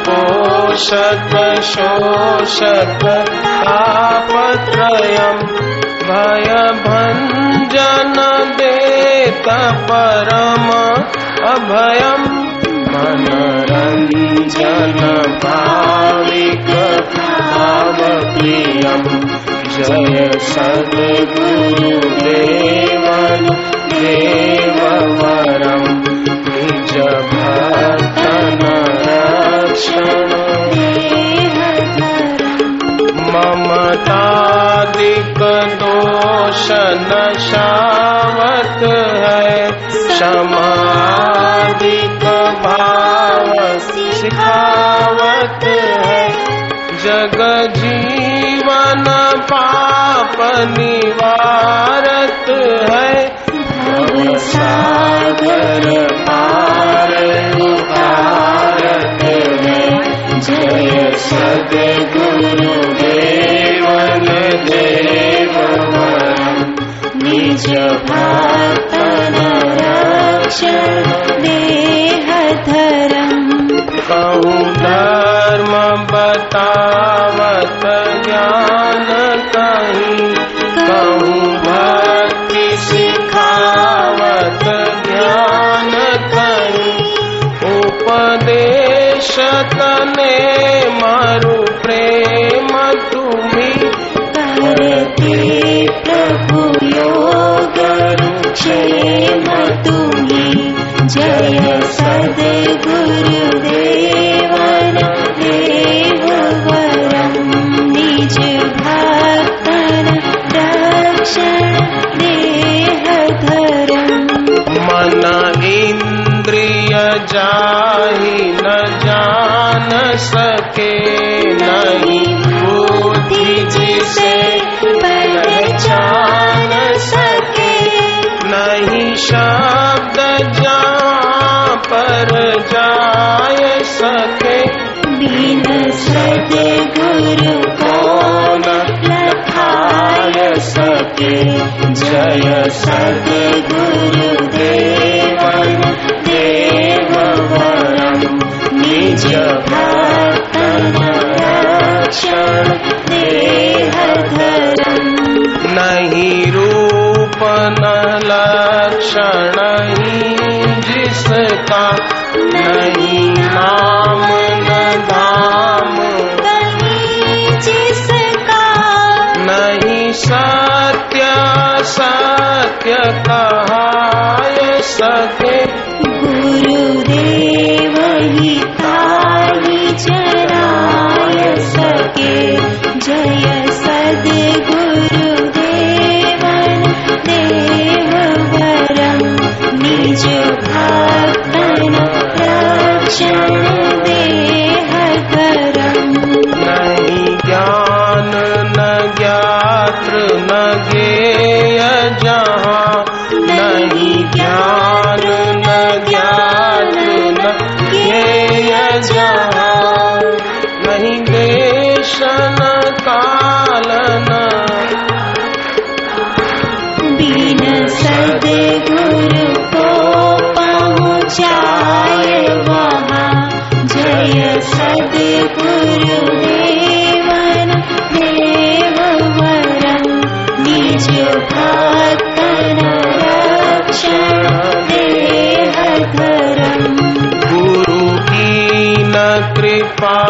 जनपोषक शोषक तापत्रयम् भयभञ्जन देत परम अभयम् मनरञ्जन भाविक भावप्रियम् जय सद्गुरुदेवन देववरं। निज दोष नशावत है। क्षमादिक भाव सिखावत है। जग जीवन पाप निवारत है। सागर पार तने मारु प्रेम तुम्ही। करते प्रभु योग क्षेम तुम्ही। जय सके नहीं बुद्धि जिसे पहचान सके। नहीं शब्द जहाँ पर जाय सके। बिन सद्गुरु कौन लखाय सके। जय सद्गुरु देवन देववरम् निज लक्षण ही जिसका नहीं नाम न धाम जिसका नहीं सत्य सत्य कहाय नहीं देश न काल न बिन सद्गुरु को पहुँचाए वहाँ। जय सद्गुरु देवन देववरम् निज भक्तन रक्षण देहधरम् गुरु की न कृपा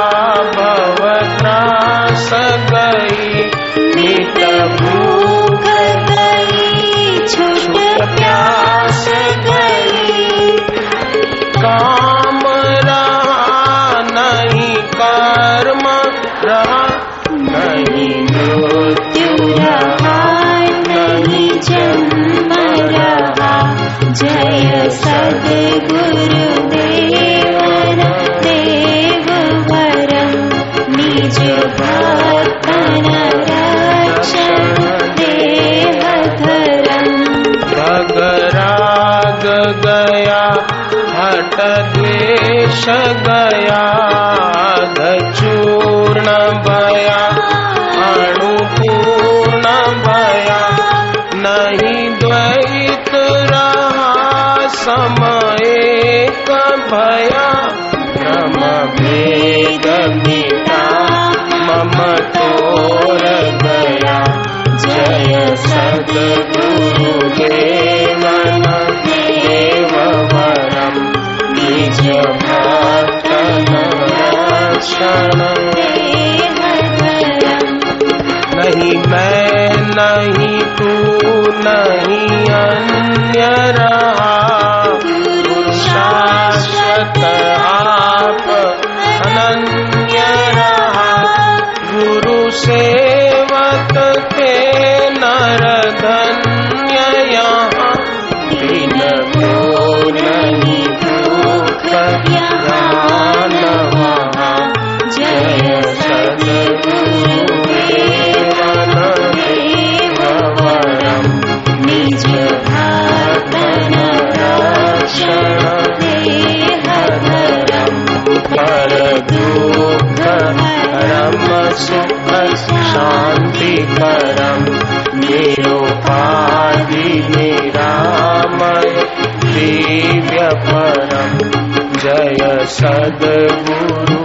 गया चूर्ण भया अणुपूर्ण भया नहीं द्वैत समय भया भ्रम भेद रक्षण नहीं मैं नहीं तू नहीं अन्य रहा। शाश्वत आप परम जय सद्गुरु।